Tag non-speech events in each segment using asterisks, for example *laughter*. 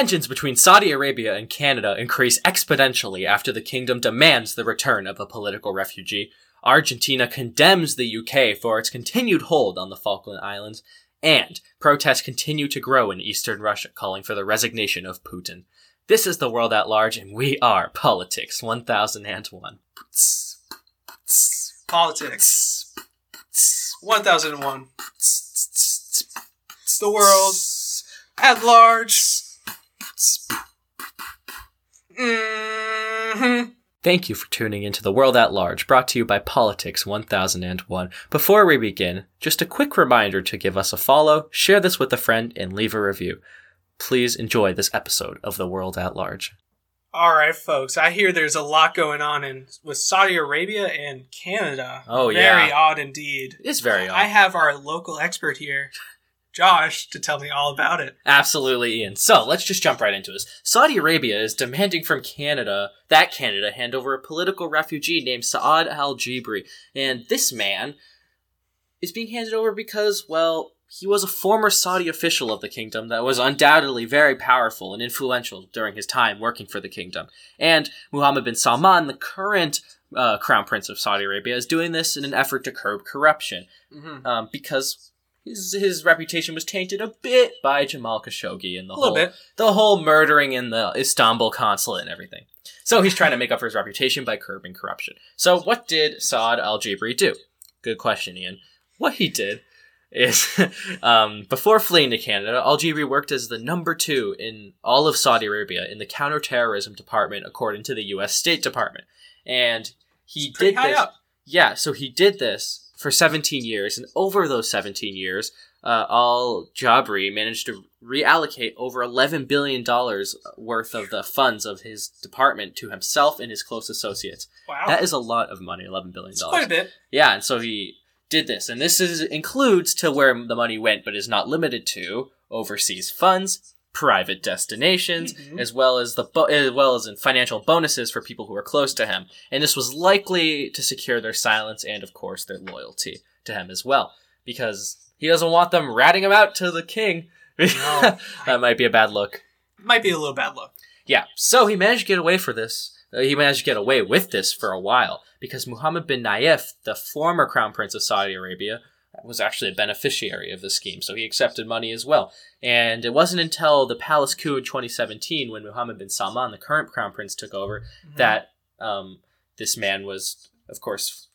Tensions between Saudi Arabia and Canada increase exponentially after the kingdom demands the return of a political refugee. Argentina condemns the UK for its continued hold on the Falkland Islands, and protests continue to grow in eastern Russia calling for the resignation of Putin. This is the world at large, and we are Politics 1001. Politics. 1001. The world at large. Hmm Thank you for tuning into The World at Large, brought to you by Politics 1001. Before we begin, just a quick reminder to give us a follow, share this with a friend, and leave a review. Please enjoy this episode of The World at Large. All right, folks. I hear there's a lot going on in with Saudi Arabia and Canada. Oh, very yeah. odd indeed. It's very I have our local expert here, Josh, to tell me all about it. Absolutely, Ian. So let's just jump right into this. Saudi Arabia is demanding from Canada that Canada hand over a political refugee named Saad al Jabri. And this man is being handed over because, well, he was a former Saudi official of the kingdom that was undoubtedly very powerful and influential during his time working for the kingdom. And Muhammad bin Salman, the current uh, crown prince of Saudi Arabia, is doing this in an effort to curb corruption Mm-hmm. um, because his his reputation was tainted a bit by Jamal Khashoggi and the whole bit. the whole murdering in the Istanbul consulate and everything. So he's trying to make up for his reputation by curbing corruption. So what did Saad Al Jabri do? Good question, Ian. What he did is *laughs* um, before fleeing to Canada, Al Jabri worked as the number two in all of Saudi Arabia in the counterterrorism department, according to the U.S. State Department, and he did high this. up. Yeah, so he did this for 17 years, and over those 17 years, uh, Al Jabri managed to reallocate over 11 billion dollars worth of the funds of his department to himself and his close associates. Wow. That is a lot of money, 11 billion It's quite a dollars. bit. Yeah, and so he did this, and this is includes to where the money went, but is not limited to overseas funds, private destinations, Mhm. as well as the bo- as well as in financial bonuses for people who are close to him. And this was likely to secure their silence and, of course, their loyalty to him as well, because he doesn't want them ratting him out to the king. No. *laughs* that might be a bad look. Might be a little bad look Yeah, so he managed to get away for this. Uh, he managed to get away with this for a while because Muhammad bin Nayef, the former crown prince of Saudi Arabia, was actually a beneficiary of the scheme, so he accepted money as well. And it wasn't until the palace coup in 2017, when Muhammad bin Salman, the current crown prince, took over, Mhm. that um, this man was, of course,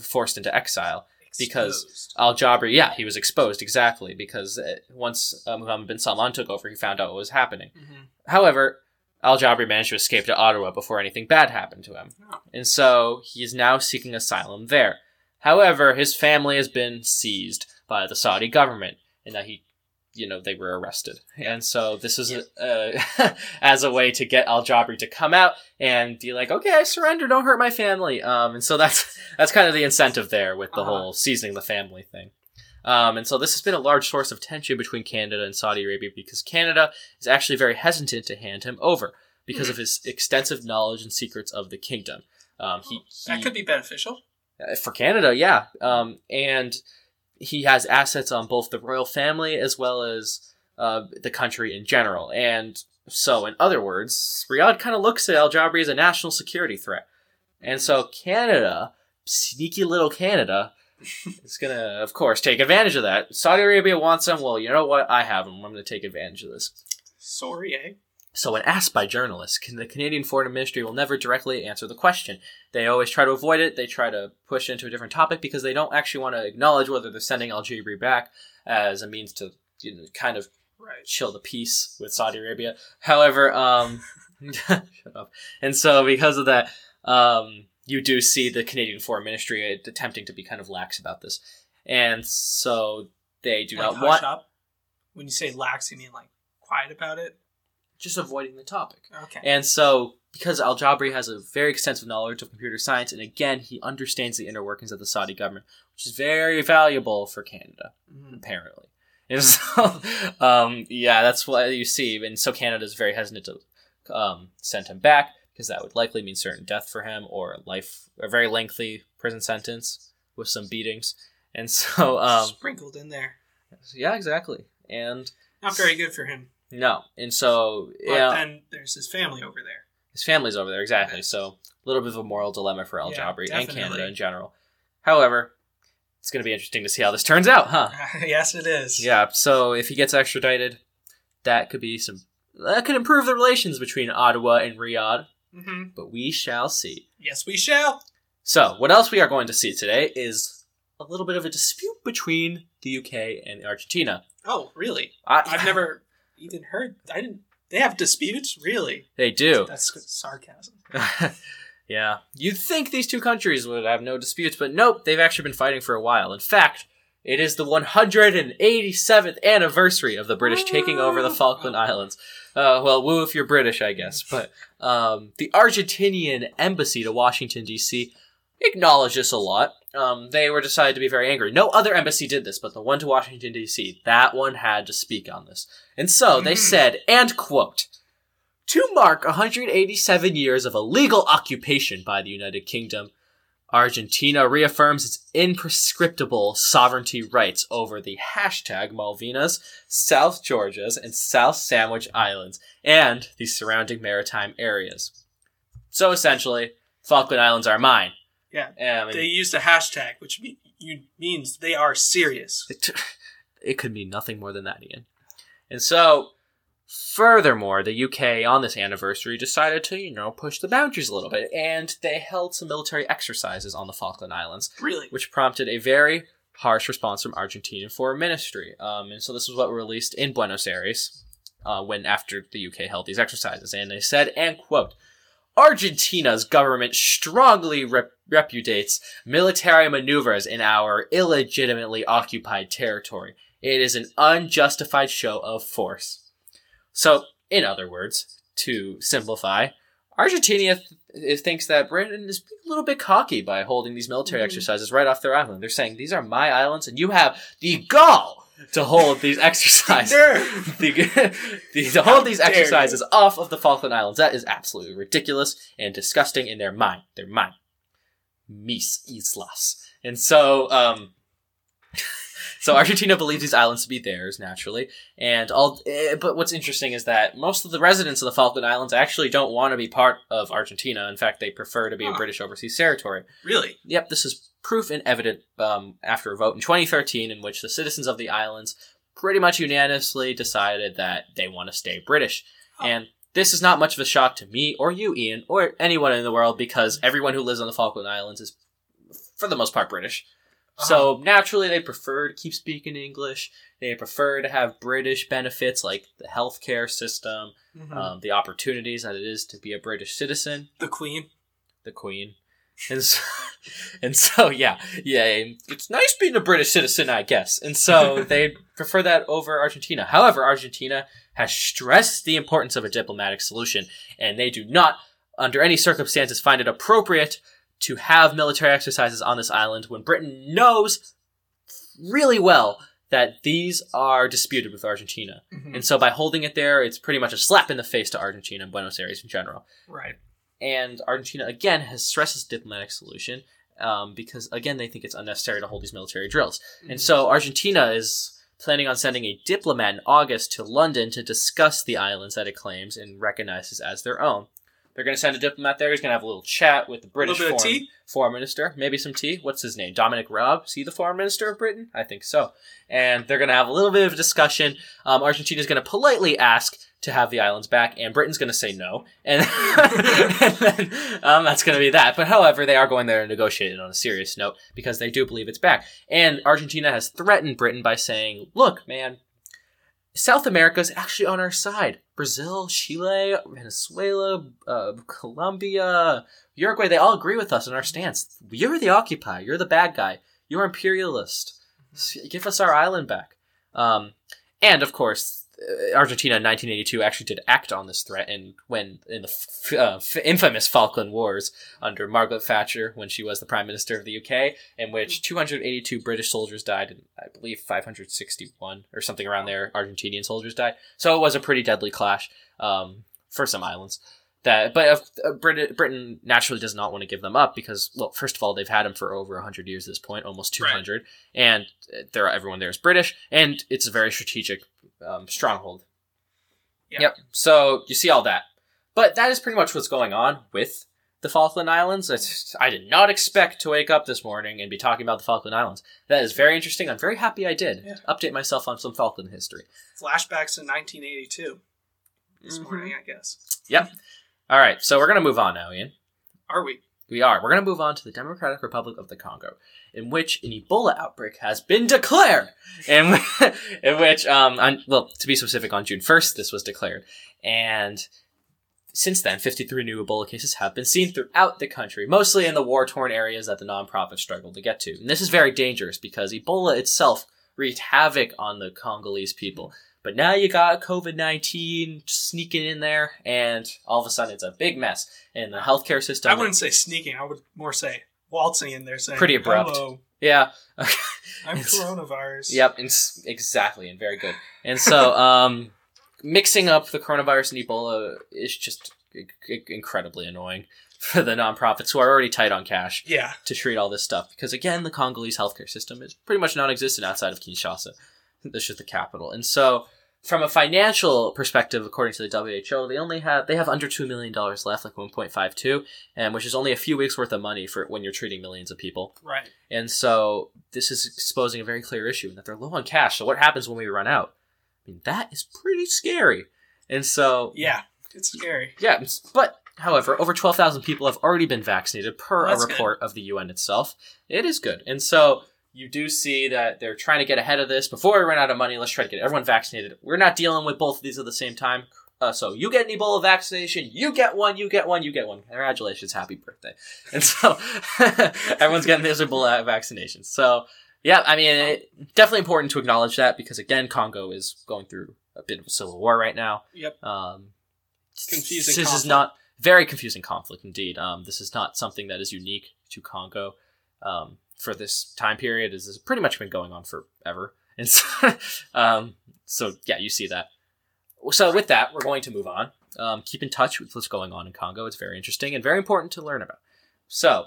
forced into exile. because- Al Jabri, yeah, he was exposed exactly because uh, once uh, Muhammad bin Salman took over, he found out what was happening. Mhm. However, Al Jabri managed to escape to Ottawa before anything bad happened to him. Oh. And so he is now seeking asylum there. However, his family has been seized by the Saudi government and that he, you know, they were arrested. And so this is uh, *laughs* as a way to get Al Jabri to come out and be like, okay, I surrender, don't hurt my family. Um, and so that's *laughs* that's kind of the incentive there with the Uh-huh. whole seizing the family thing. Um, and so this has been a large source of tension between Canada and Saudi Arabia because Canada is actually very hesitant to hand him over because of his extensive knowledge and secrets of the kingdom. Um, he, that could be beneficial. For Canada, yeah. Um, and he has assets on both the royal family as well as uh, the country in general. And so, in other words, Riyadh kind of looks at Al Jabri as a national security threat. And so, Canada, sneaky little Canada, *laughs* is going to, of course, take advantage of that. Saudi Arabia wants him. Well, you know what? I have him. I'm going to take advantage of this. Sorry, eh? So, when asked by journalists, can the Canadian Foreign Ministry will never directly answer the question. They always try to avoid it. They try to push into a different topic because they don't actually want to acknowledge whether they're sending Al Jabri back as a means to you know, kind of Right. chill the peace with Saudi Arabia. However, um, *laughs* shut up. And so, because of that, um, you do see the Canadian Foreign Ministry attempting to be kind of lax about this, and so they do Like not want up. When you say lax, you mean like quiet about it? Just avoiding the topic. Okay. And so, because Al Jabri has a very extensive knowledge of computer science, and again, he understands the inner workings of the Saudi government, which is very valuable for Canada, Mhm. apparently. *laughs* And so, um, yeah, that's what you see. And so, Canada is very hesitant to um, send him back because that would likely mean certain death for him or life, a very lengthy prison sentence with some beatings. And so, um, Sprinkled in there. yeah, exactly. And Not very good for him. No, and so But yeah, then there's his family over there. his family's over there exactly. So a little bit of a moral dilemma for Al Yeah, Jabri and. Canada in general. However, it's going to be interesting to see how this turns out, huh? *laughs* yes, it is. Yeah. So if he gets extradited, that could be some that could improve the relations between Ottawa and Riyadh. hmm But we shall see. Yes, we shall. So, what else we are going to see today is a little bit of a dispute between the UK and Argentina. Oh, really? I, I've never even heard. I didn't. They have disputes, really? They do. That's sarcasm. *laughs* yeah. You'd think these two countries would have no disputes, but nope, they've actually been fighting for a while. In fact, it is the 187th anniversary of the British taking over the Falkland Islands. Uh, well, woo if you're British, I guess. But um, the Argentinian embassy to Washington, D.C. acknowledged this a lot. Um, they were decided to be very angry. No other embassy did this, but the one to Washington, D.C., that one had to speak on this. And so they Mhm. said, and quote, to mark 187 years of illegal occupation by the United Kingdom, Argentina reaffirms its imprescriptible sovereignty rights over the hashtag Malvinas, South Georgias, and South Sandwich Islands, and the surrounding maritime areas. So essentially, Falkland Islands are mine. Yeah. Um, and They used a hashtag, which you, means they are serious. it, *laughs* it could mean nothing more than that, Ian. And so, furthermore, the UK on this anniversary decided to, you know, push the boundaries a little bit, and they held some military exercises on the Falkland Islands, Really? which prompted a very harsh response from Argentinian foreign ministry. Um, and so this was what was released in Buenos Aires uh, when after the UK held these exercises, and they said, and quote. Argentina's government strongly rep- repudiates military maneuvers in our illegitimately occupied territory. It is an unjustified show of force. So, in other words, to simplify, Argentina th- thinks that Britain is a little bit cocky by holding these military Mhm. exercises right off their island. They're saying, these are my islands, and you have the gall to hold these *laughs* exercises. *laughs* The, the, to hold these exercises off of the Falkland Islands. That is absolutely ridiculous and disgusting in their mind. They're mine. Mis Islas. And so, um, *laughs* so Argentina believes these islands to be theirs naturally, and all. eh, But what's interesting is that most of the residents of the Falkland Islands actually don't want to be part of Argentina. In fact, they prefer to be a British overseas territory. Really? Yep, this is proof and evident um, after a vote in 2013 in which the citizens of the islands pretty much unanimously decided that they want to stay British. Oh. And this is not much of a shock to me or you, Ian, or anyone in the world because everyone who lives on the Falkland Islands is, for the most part, British. So naturally, they prefer to keep speaking English. They prefer to have British benefits like the healthcare system, Mhm. um, the opportunities that it is to be a British citizen the Queen. the Queen. And so, *laughs* and so, yeah, yeah, it's nice being a British citizen, I guess. And so *laughs* they prefer that over Argentina. However, Argentina has stressed the importance of a diplomatic solution, and they do not, under any circumstances, find it appropriate to have military exercises on this island when Britain knows really well that these are disputed with Argentina. Mhm. And so by holding it there, it's pretty much a slap in the face to Argentina and Buenos Aires in general Right. and Argentina again has stressed this diplomatic solution um, because again they think it's unnecessary to hold these military drills, and so Argentina is planning on sending a diplomat in August to London to discuss the islands that it claims and recognizes as their own. They're going to send a diplomat there. He's going to have a little chat with the British little bit of foreign, tea? foreign minister, maybe some tea. What's his name? Dominic Raab. Is he the foreign minister of Britain? I think so. And they're going to have a little bit of a discussion. Um, is going to politely ask to have the islands back, and Britain's going to say no. And, *laughs* *laughs* and then um, that's going to be that. But however, they are going there to negotiate it on a serious note because they do believe it's back. And Argentina has threatened Britain by saying, look, man, South America is actually on our side. Brazil, Chile, Venezuela, uh, Colombia, Uruguay, they all agree with us in our stance. You're the occupier. You're the bad guy. You're imperialist. Give us our island back. Um, and of course, Argentina in 1982 actually did act on this threat, and when in the f- uh, f- infamous Falkland Wars under Margaret Thatcher, when she was the Prime Minister of the UK, in which 282 British soldiers died, and I believe 561 or something around there, Argentinian soldiers died. So it was a pretty deadly clash um, for some islands. That, but uh, Britain, Britain naturally does not want to give them up because, well, first of all, they've had them for over 100 years at this point, almost Right. 200, and uh, they're, everyone there is British, and it's a very strategic um, stronghold. Yeah. Yep. So you see all that, but that is pretty much what's going on with the Falkland Islands. It's, I did not expect to wake up this morning and be talking about the Falkland Islands. That is very interesting. I'm very happy I did. Yeah. Update myself on some Falkland history. Flashbacks to 1982 this Mhm. morning, I guess. Yep. All right, so we're gonna move on now, Ian. Are we? We are. We're going to move on to the Democratic Republic of the Congo, in which an Ebola outbreak has been declared. In, *laughs* in which, um, on, well, to be specific, on June 1st, this was declared. And since then, 53 new Ebola cases have been seen throughout the country, mostly in the war torn areas that the nonprofits struggled to get to. And this is very dangerous because Ebola itself wreaked havoc on the Congolese people. But now you got COVID 19 sneaking in there, and all of a sudden it's a big mess in the healthcare system. I wouldn't say sneaking. I would more say waltzing in there saying, Pretty abrupt. Hello, Yeah. *laughs* I'm coronavirus. Yep. It's, exactly, and very good. And so, um, mixing up the coronavirus and Ebola is just incredibly annoying for the nonprofits who are already tight on cash Yeah. to treat all this stuff. Because again, the Congolese healthcare system is pretty much non-existent outside of Kinshasa. That's is the capital. And so, from a financial perspective, according to the WHO, they only have they have under two million dollars left, like one point five two, and which is only a few weeks worth of money for when you're treating millions of people. Right. And so this is exposing a very clear issue in that they're low on cash. So what happens when we run out? I mean, that is pretty scary. And so, Yeah. It's scary. yeah, but however, over 12,000 people have already been vaccinated per Well, a that's good. report of the UN itself. It is good. And so you do see that they're trying to get ahead of this. Before we run out of money, let's try to get everyone vaccinated. We're not dealing with both of these at the same time. Uh, so you get an Ebola vaccination, you get one, you get one, you get one. Congratulations, happy birthday! *laughs* And so *laughs* everyone's getting this Ebola vaccination. So yeah, I mean, it, definitely important to acknowledge that because again, Congo is going through a bit of a civil war right now. Yep. Um, Confusing This is not very confusing conflict indeed. Um, this is not something that is unique to Congo. Um, for this time period, this has pretty much been going on forever, and so, *laughs* um, so yeah, you see that. So with that, we're going to move on. Um, keep in touch with what's going on in Congo. It's very interesting and very important to learn about. So,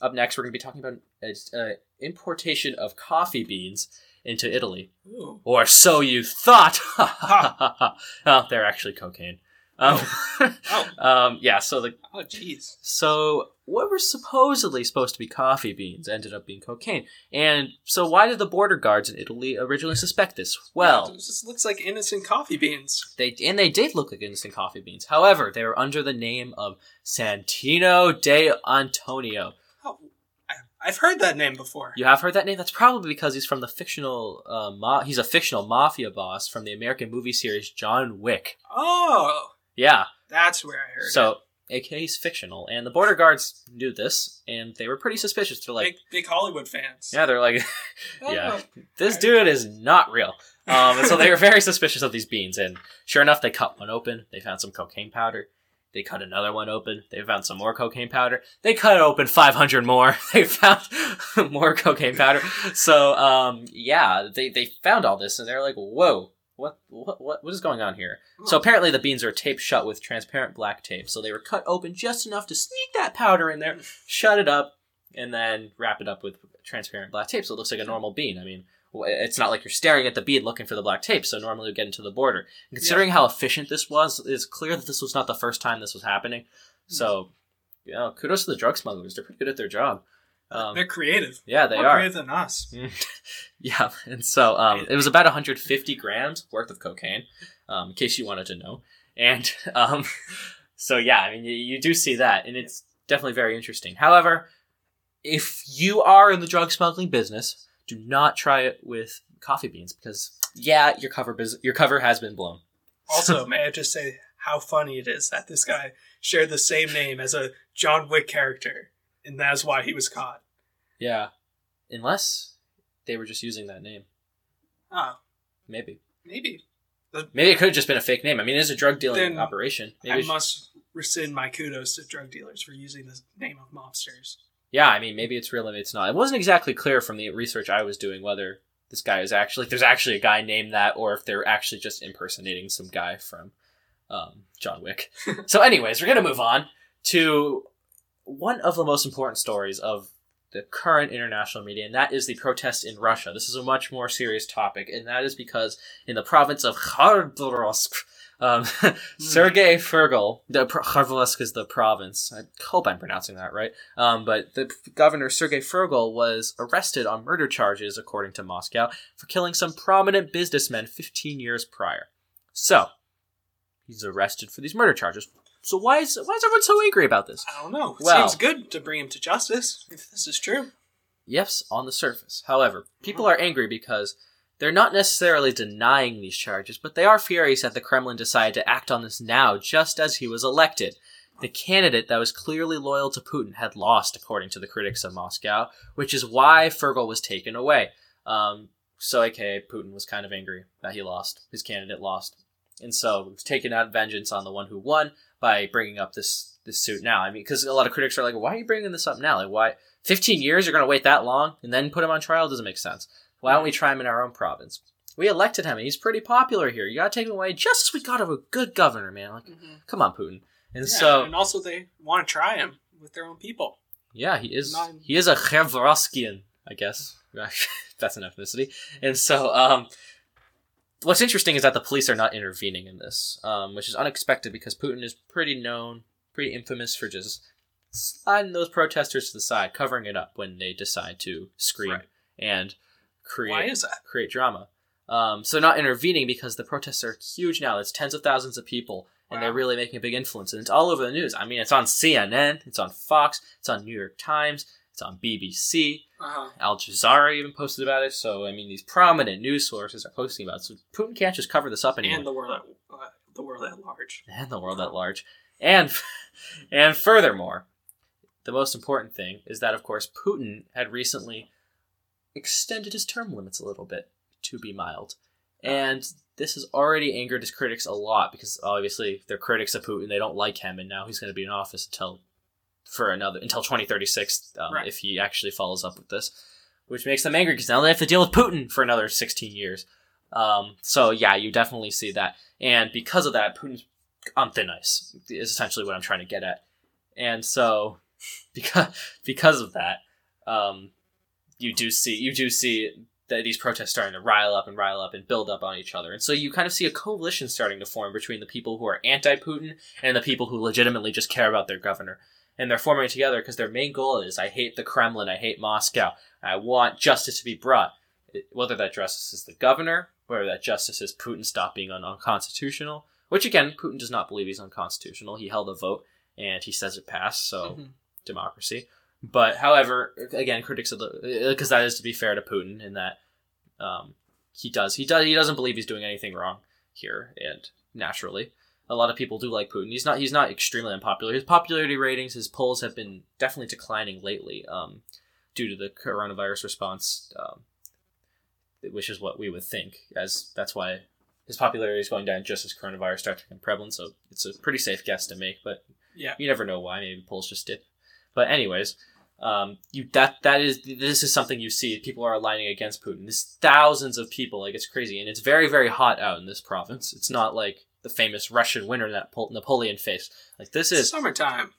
up next, we're going to be talking about uh, uh, importation of coffee beans into Italy. Ooh. Or so you thought. *laughs* oh, they're actually cocaine. Um, *laughs* Oh. um, yeah. So the Oh, jeez. so what were supposedly supposed to be coffee beans ended up being cocaine. And so why did the border guards in Italy originally suspect this? Well, It just looks like innocent coffee beans. they and they did look like innocent coffee beans. However, they were under the name of Santino de Antonio. Oh, I've heard that name before. You have heard that name? That's probably because he's from the fictional. Uh, ma- he's a fictional mafia boss from the American movie series John Wick. Oh, Yeah. that's where I heard it. So, aka he's fictional, and the border guards knew this, and they were pretty suspicious. They're like, big, big Hollywood fans. yeah, they're like, *laughs* Oh, yeah. this dude is not real. Um, and so they were very suspicious of these beans, and sure enough, they cut one open. They found some cocaine powder. They cut another one open. They found some more cocaine powder. They cut open 500 more. *laughs* They found *laughs* more cocaine powder. So, um, yeah, they, they found all this, and they're like, whoa, what, what, what, what is going on here? So apparently the beans are taped shut with transparent black tape. So they were cut open just enough to sneak that powder in there, shut it up, and then wrap it up with transparent black tape. So it looks like a normal bean. I mean, it's not like you're staring at the bean looking for the black tape. So normally you get into the border. And considering how efficient this was, it's clear that this was not the first time this was happening. Hmm. So, you know, kudos to the drug smugglers. They're pretty good at their job. Um, They're creative. yeah, they More are. creative than us. *laughs* Yeah, and so um, it was about 150 grams worth of cocaine, um, in case you wanted to know. And *laughs* um, so, yeah, I mean, you, you do see that, and it's definitely very interesting. However, if you are in the drug smuggling business, do not try it with coffee beans because, yeah, your cover bus- your cover has been blown. *laughs* Also, may I just say how funny it is that this guy shared the same name as a John Wick character, and that's why he was caught. Yeah, unless they were just using that name, Oh, maybe. maybe. Maybe it could have just been a fake name. I mean, it is a drug dealing operation. Maybe I must rescind my kudos to drug dealers for using the name of mobsters. Yeah, I mean, maybe it's real, maybe it's not. It wasn't exactly clear from the research I was doing whether this guy is actually, if there's actually a guy named that, or if they're actually just impersonating some guy from um, John Wick. *laughs* so, anyways, we're going to move on to one of the most important stories of the current international media, and that is the protests in Russia. This is a much more serious topic, and that is because in the province of Khabarovsk, Um, *laughs* Sergei Furgal, the Kharkovsk is the province. I hope I'm pronouncing that right. Um, but the governor Sergei Furgal was arrested on murder charges, according to Moscow, for killing some prominent businessmen 15 years prior. So he's arrested for these murder charges. So why is why is everyone so angry about this? I don't know. It Well- seems good to bring him to justice if this is true. Yes, on the surface. However, people are angry because they're not necessarily denying these charges, but they are furious that the Kremlin decided to act on this now, just as he was elected. The candidate that was clearly loyal to Putin had lost, according to the critics of Moscow, which is why Furgal was taken away. Um, so, aka Putin was kind of angry that he lost. His candidate lost. And so he was taking out of vengeance on the one who won by bringing up this this suit now. I mean, because a lot of critics are like, why are you bringing this up now? Like, why? 15 years, you're going to wait that long and then put him on trial? Doesn't make sense. Why don't we try him in our own province? We elected him and he's pretty popular here. You got to take him away just as we got of a good governor, man. Like, come on, Putin. And Yeah, so, and also they want to try him with their own people. yeah, he is Not- he is a Khevroskian, I guess. *laughs* That's an ethnicity. And so, um, what's interesting is that the police are not intervening in this, um, which is unexpected because Putin is pretty known, pretty infamous for just sliding those protesters to the side, covering it up when they decide to scream Right. and create Why is that? create drama. Um, so not intervening because the protests are huge now. It's tens of thousands of people, and they're really making a big influence. And it's all over the news. I mean, it's on CNN, it's on Fox, it's on New York Times, it's on BBC. Uh-huh. Al Jazeera even posted about it. So I mean, these prominent news sources are posting about it. So Putin can't just cover this up anymore. And the world at, uh, the world at large. and the world at large. And *laughs* and furthermore, the most important thing is that of course Putin had recently extended his term limits a little bit to be mild. And this has already angered his critics a lot because obviously they're critics of Putin, they don't like him and now he's going to be in office until for another until 2036 um, Right. if he actually follows up with this, which makes them angry because now they have to deal with Putin for another 16 years. Um, so yeah, you definitely see that, and because of that, Putin's on thin ice. Is essentially what I'm trying to get at, and so *laughs* because because of that, um, you do see you do see that these protests starting to rile up and rile up and build up on each other, and so you kind of see a coalition starting to form between the people who are anti-Putin and the people who legitimately just care about their governor. And they're forming together because their main goal is I hate the Kremlin, I hate Moscow, I want justice to be brought. Whether that justice is the governor, whether that justice is Putin stop being un- unconstitutional, which again, Putin does not believe he's unconstitutional. He held a vote and he says it passed, so Mhm. democracy. But however, again, critics of the because that is to be fair to Putin in that um, he does he does he doesn't believe he's doing anything wrong here, and naturally, a lot of people do like Putin. He's not he's not extremely unpopular. His popularity ratings, his polls have been definitely declining lately um, due to the coronavirus response, um, which is what we would think. As that's why his popularity is going down just as coronavirus starts to become prevalent. So it's a pretty safe guess to make, but Yeah. you never know why. Maybe polls just dip. But anyways, um, you that that is this is something you see. People are aligning against Putin. There's thousands of people. Like it's crazy, and it's very very hot out in this province. It's not like the famous Russian winter that Napoleon faced. Like this is summertime.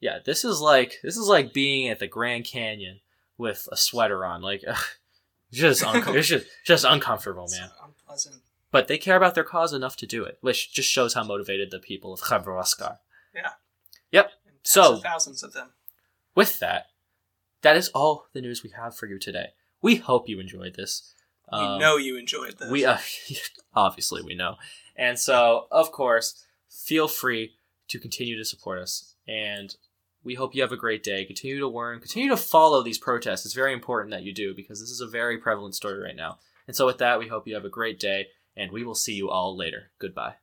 yeah, this is like this is like being at the Grand Canyon with a sweater on. Like ugh, *laughs* just unco- it's just just uncomfortable, *laughs* It's man. unpleasant. But they care about their cause enough to do it, which just shows how motivated the people of Khyberossk are. Yep. So- of thousands of them. with that, that is all the news we have for you today. We hope you enjoyed this. we Um, know you enjoyed this. we uh, *laughs* obviously we know, and so of course, feel free to continue to support us, and we hope you have a great day. Continue to learn, continue to follow these protests. It's very important that you do because this is a very prevalent story right now. And so, with that, we hope you have a great day, and we will see you all later. Goodbye.